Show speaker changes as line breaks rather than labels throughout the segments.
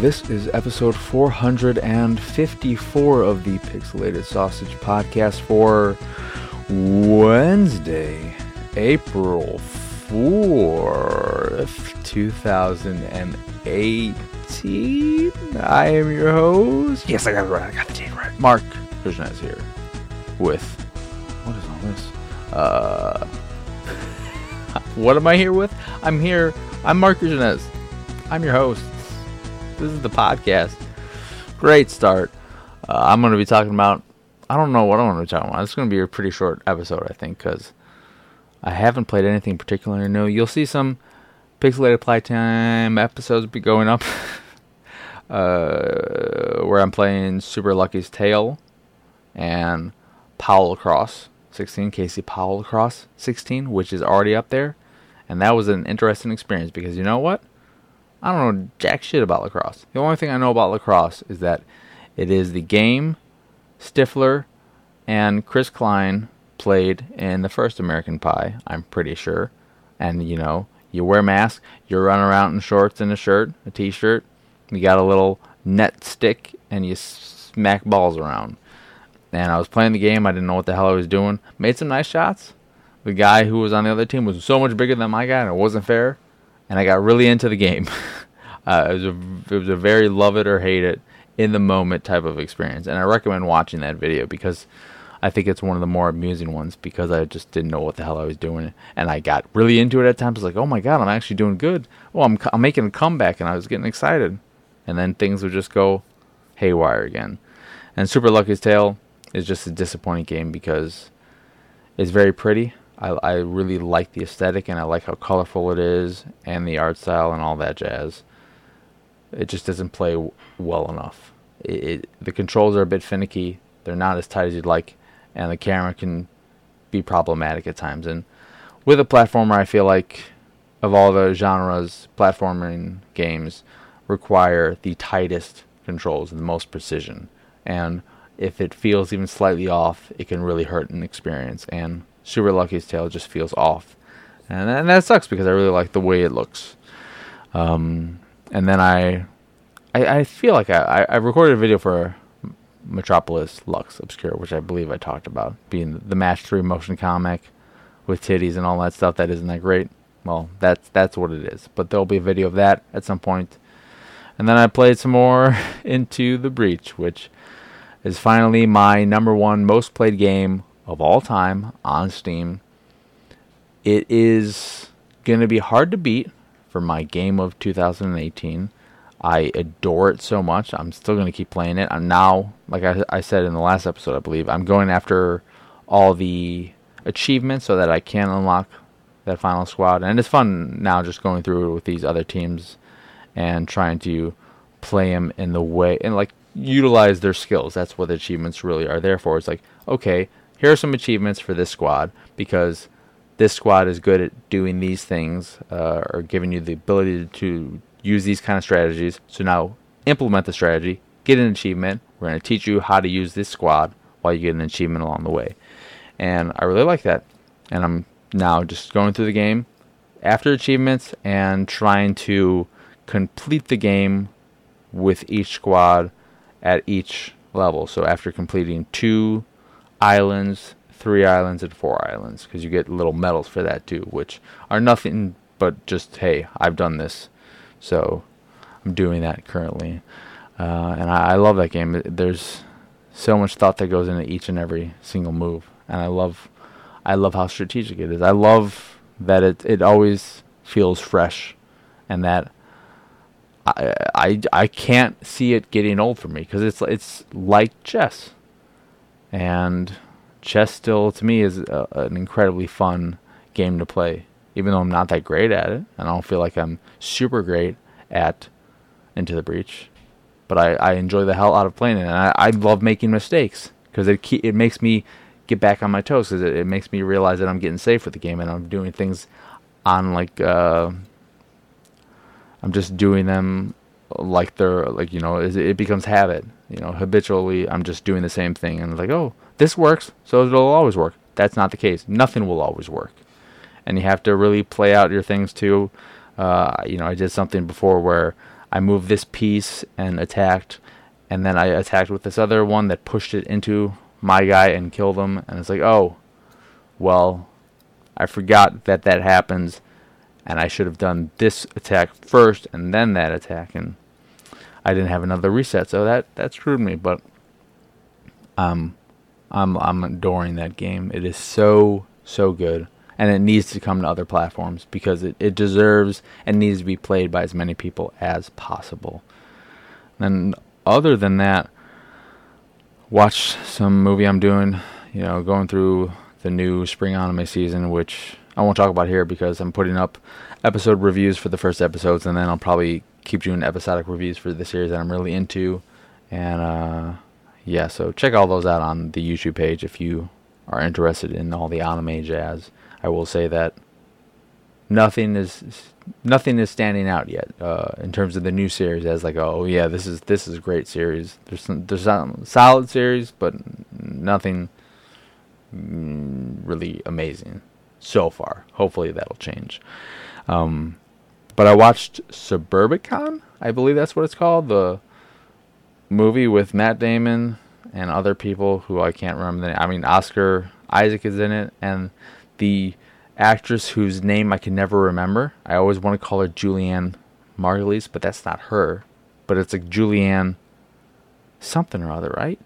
This is episode 454 of the Pixelated Sausage Podcast for Wednesday, April 4th, 2018. I am your host. Yes, I got it right. I got the date right. Marc Krishnaz here with. What is all this? Uh. what am I here with? I'm here. I'm Marc Krishnaz. I'm your host. This is the podcast. Great start. Uh, I'm going to be talking about. I don't know what I'm going to be talking about. It's going to be a pretty short episode, I think, because I haven't played anything particularly new. You'll see some pixelated playtime episodes be going up, uh, where I'm playing Super Lucky's Tale and Powell Lacrosse 16, Casey Powell Lacrosse 16, which is already up there, and that was an interesting experience because you know what? I don't know jack shit about lacrosse. The only thing I know about lacrosse is that it is the game Stifler and Chris Klein played in the first American Pie, I'm pretty sure. And you know, you wear masks, you run around in shorts and a shirt, a t-shirt. You got a little net stick and you smack balls around. And I was playing the game, I didn't know what the hell I was doing. Made some nice shots. The guy who was on the other team was so much bigger than my guy and it wasn't fair and I got really into the game. uh, it was a it was a very love it or hate it in the moment type of experience, and I recommend watching that video because I think it's one of the more amusing ones because I just didn't know what the hell I was doing, and I got really into it at times. Like, oh my god, I'm actually doing good. Oh, I'm I'm making a comeback, and I was getting excited, and then things would just go haywire again. And Super Lucky's Tale is just a disappointing game because it's very pretty I, I really like the aesthetic and I like how colorful it is and the art style and all that jazz. It just doesn't play w- well enough. It, it, the controls are a bit finicky. They're not as tight as you'd like, and the camera can be problematic at times. And with a platformer, I feel like of all the genres, platforming games require the tightest controls and the most precision. And if it feels even slightly off, it can really hurt an experience. And Super Lucky's Tale just feels off, and, and that sucks because I really like the way it looks. Um, and then I, I, I feel like I, I recorded a video for Metropolis Lux Obscura, which I believe I talked about, being the Match Three motion comic with titties and all that stuff. That isn't that great. Well, that's that's what it is. But there'll be a video of that at some point. And then I played some more into the Breach, which is finally my number one most played game of all time on Steam. It is going to be hard to beat for my game of 2018. I adore it so much. I'm still going to keep playing it. I'm now, like I, I said in the last episode, I believe, I'm going after all the achievements so that I can unlock that final squad. And it's fun now just going through with these other teams and trying to play them in the way and like utilize their skills. That's what the achievements really are there for. It's like, okay, here are some achievements for this squad because this squad is good at doing these things uh, or giving you the ability to use these kind of strategies. So now implement the strategy, get an achievement. We're going to teach you how to use this squad while you get an achievement along the way. And I really like that. And I'm now just going through the game after achievements and trying to complete the game with each squad at each level. So after completing two islands, three islands, and four islands because you get little medals for that too, which are nothing but just hey, I've done this, so I'm doing that currently, uh, and I, I love that game. There's so much thought that goes into each and every single move, and I love, I love how strategic it is. I love that it it always feels fresh, and that I I I can't see it getting old for me because it's it's like chess and chess still to me is a, an incredibly fun game to play. Even though i'm not that great at it and i don't feel like i'm super great at into the breach but i, I enjoy the hell out of playing it. And i, I love making mistakes because it, it makes me get back on my toes because it, it, makes me realize that i'm getting safe with the game and i'm doing things on like uh, i'm just doing them like they're like you know it becomes habit you know habitually i'm just doing the same thing. And like oh this works so it'll always work. That's not the case. Nothing will always work. And you have to really play out your things too. Uh, you know i did something before where I moved this piece and attacked, and then I attacked with this other one that pushed it into my guy and killed him. And it's like, oh, well, I forgot that that happens, and I should have done this attack first and then that attack, and I didn't have another reset, so that that screwed me. But um, I'm I'm adoring that game. It is so so good, and it needs to come to other platforms because it, it deserves and needs to be played by as many people as possible. And other than that, watch some movie I'm doing. You know, going through the new spring anime season, which I won't talk about here because I'm putting up episode reviews for the first episodes, and then I'll probably keep doing episodic reviews for the series that I'm really into. And uh, yeah, so check all those out on the YouTube page if you are interested in all the anime jazz. I will say that nothing is nothing is standing out yet uh, in terms of the new series as like oh yeah this is this is a great series. There's some, there's some solid series, but nothing Mm, really amazing so far. Hopefully that'll change. Um, but I watched Suburbicon, I believe that's what it's called, the movie with Matt Damon and other people who I can't remember the name. I mean, Oscar Isaac is in it, and the actress whose name I can never remember. I always want to call her Julianne Margulies, but that's not her. But it's like Julianne something or other, right?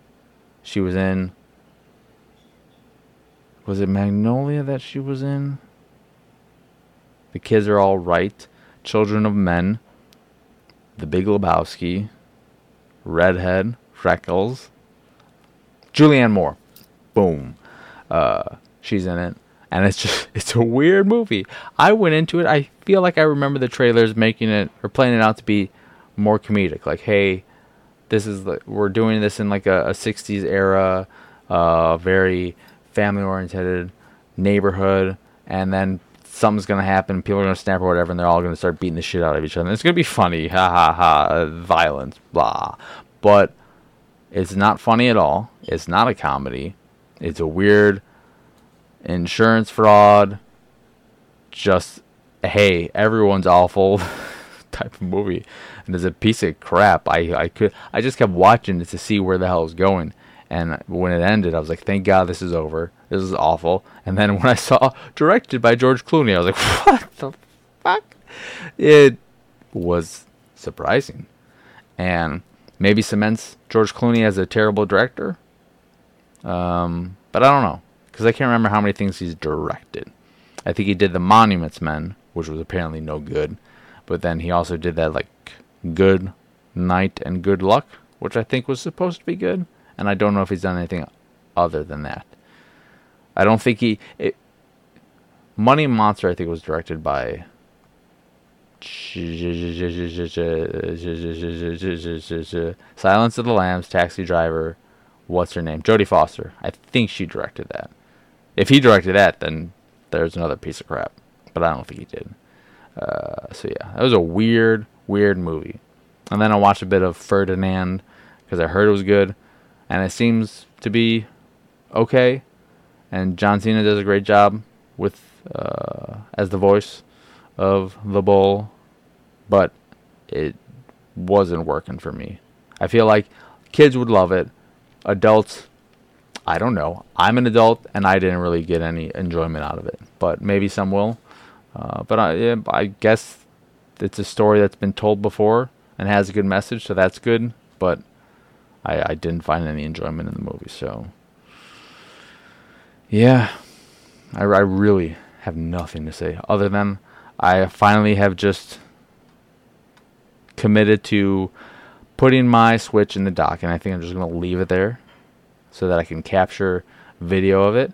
She was in was it Magnolia that she was in? The kids are all right. Children of Men. The Big Lebowski. Redhead. Freckles. Julianne Moore. Boom. Uh, she's in it. And it's just, it's a weird movie. I went into it, I feel like I remember the trailers making it, or playing it out to be more comedic. Like, hey, this is, the, we're doing this in like a, a 60s era, uh, very family oriented neighborhood, and then something's gonna happen, people are gonna snap or whatever, and they're all gonna start beating the shit out of each other. And it's gonna be funny, ha ha ha, uh, violence, blah. But it's not funny at all. It's not a comedy. It's a weird insurance fraud. Just hey, everyone's awful type of movie, and it's a piece of crap. I I could I just kept watching it to see where the hell it's going, and when it ended, I was like, thank God this is over. This is awful. And then when I saw directed by George Clooney, I was like, what the fuck? It was surprising. And maybe cements George Clooney as a terrible director. Um, but I don't know. Because I can't remember how many things he's directed. I think he did The Monuments Men, which was apparently no good. But then he also did that, like, Good Night and Good Luck, which I think was supposed to be good and I don't know if he's done anything other than that. I don't think he. It, Money Monster, I think, was directed by. Silence of the Lambs, Taxi Driver, what's her name? Jodie Foster. I think she directed that. If he directed that, then there's another piece of crap. But I don't think he did. Uh, so yeah, that was a weird, weird movie. And then I watched a bit of Ferdinand because I heard it was good and it seems to be okay. And John Cena does a great job with uh, as the voice of the bull, but it wasn't working for me. I feel like kids would love it. Adults, I don't know. I'm an adult, and I didn't really get any enjoyment out of it. But maybe some will. Uh, but I, yeah, I guess it's a story that's been told before and has a good message, so that's good. But I, I didn't find any enjoyment in the movie. So, yeah, I, I really have nothing to say other than I finally have just committed to putting my Switch in the dock, and I think I'm just going to leave it there so that I can capture video of it.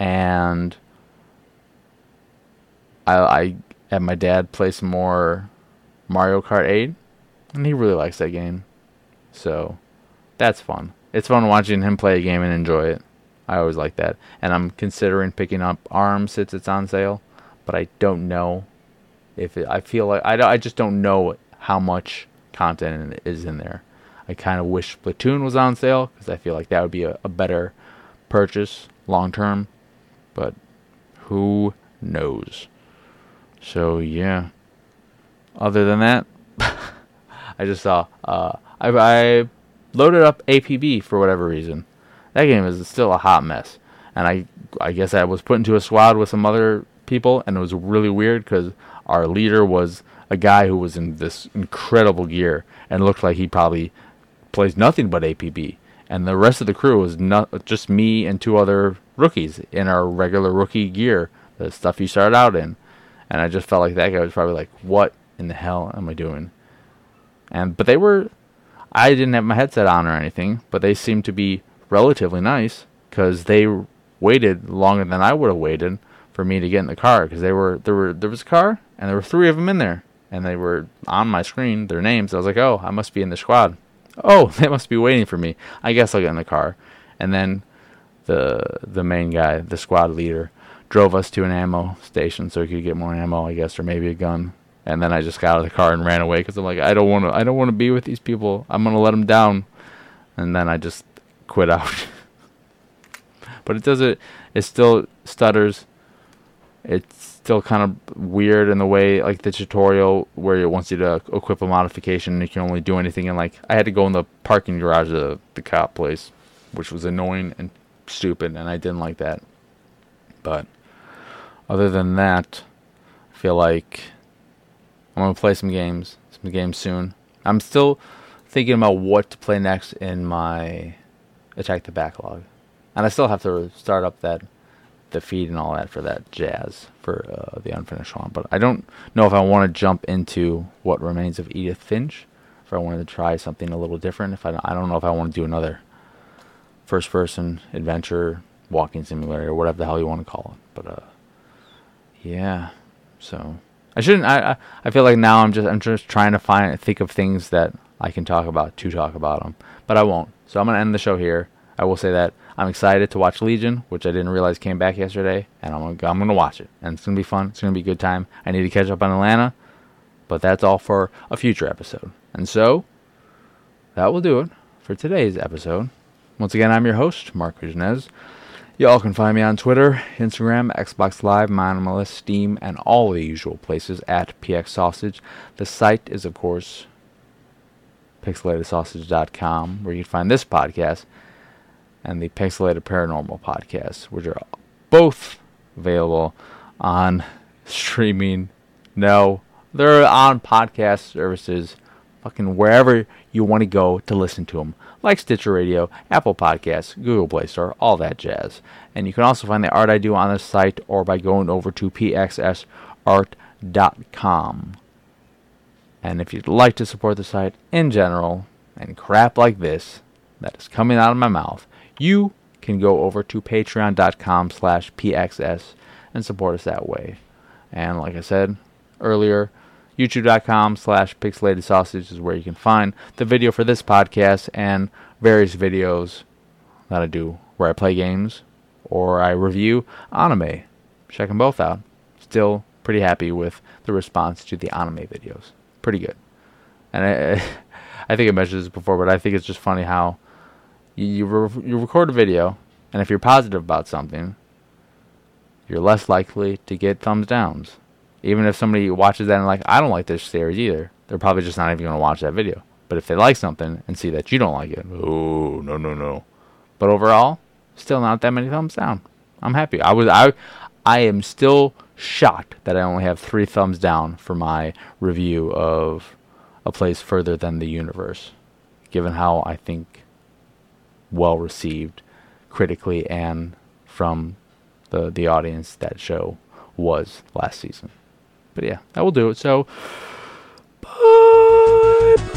And I, I had my dad play some more Mario Kart 8, and he really likes that game. So that's fun. It's fun watching him play a game and enjoy it. I always like that. And I'm considering picking up Arms since it's on sale, but I don't know if it, I feel like I, I just don't know how much content is in there. I kind of wish Splatoon was on sale because I feel like that would be a, a better purchase long term, but who knows? So yeah. Other than that, I just saw. Uh, I, I loaded up APB for whatever reason. That game is still a hot mess, and I I guess I was put into a squad with some other people, and it was really weird because our leader was a guy who was in this incredible gear and looked like he probably plays nothing but APB, and the rest of the crew was not just me and two other rookies in our regular rookie gear, the stuff you started out in, and I just felt like that guy was probably like, "What in the hell am I doing?" And but they were, I didn't have my headset on or anything, but they seemed to be relatively nice because they waited longer than I would have waited for me to get in the car because they were there were there was a car and there were three of them in there and they were on my screen their names. I was like, oh, I must be in the squad. Oh, they must be waiting for me. I guess I'll get in the car. And then the the main guy, the squad leader, drove us to an ammo station so he could get more ammo, I guess, or maybe a gun. And then I just got out of the car and ran away because I'm like, I don't want to. I don't want to be with these people. I'm gonna let them down. And then I just quit out. but it does it. It still stutters. It's still kind of weird in the way like the tutorial where it wants you to equip a modification and you can only do anything And like I had to go in the parking garage of the cop place, which was annoying and stupid and I didn't like that. But other than that, I feel like I'm gonna play some games, some games soon. I'm still thinking about what to play next in my attack the backlog, and I still have to start up that the feed and all that for that jazz for uh, the unfinished one. But I don't know if I want to jump into what remains of Edith Finch. If I wanted to try something a little different, if I I don't know if I want to do another first-person adventure walking simulator or whatever the hell you want to call it. But uh, yeah, so I shouldn't. I, I feel like now I'm just I'm just trying to find think of things that I can talk about to talk about them, but I won't. So I'm gonna end the show here. I will say that I'm excited to watch Legion, which I didn't realize came back yesterday, and I'm gonna, I'm gonna watch it, and it's gonna be fun. It's gonna be a good time. I need to catch up on Atlanta, but that's all for a future episode. And so that will do it for today's episode. Once again, I'm your host, Marc Vigenez. Y'all can find me on Twitter, Instagram, Xbox Live, Minimalist, Steam, and all the usual places at PX Sausage. The site is, of course, pixelatedsausage.com, where you can find this podcast and the Pixelated Paranormal podcast, which are both available on streaming. No, they're on podcast services, fucking wherever you want to go to listen to them, like Stitcher Radio, Apple Podcasts, Google Play Store, all that jazz. And you can also find the art I do on the site or by going over to pxsart.com. And if you'd like to support the site in general and crap like this that is coming out of my mouth, you can go over to patreon.com slash pxs and support us that way. And like I said earlier, youtube.com slash pixelated sausage is where you can find the video for this podcast and various videos that I do where I play games or I review anime. Check them both out. Still pretty happy with the response to the anime videos. Pretty good. And I, I think I mentioned this before, but I think it's just funny how you re- you record a video, and if you're positive about something, you're less likely to get thumbs downs. Even if somebody watches that and like, I don't like this series either, they're probably just not even going to watch that video. But if they like something and see that you don't like it, oh no no no. But overall, still not that many thumbs down. I'm happy. I was I I am still shocked that I only have three thumbs down for my review of a place further than the universe, given how I think well received critically and from the the audience that show was last season. But yeah, that will do it. So bye.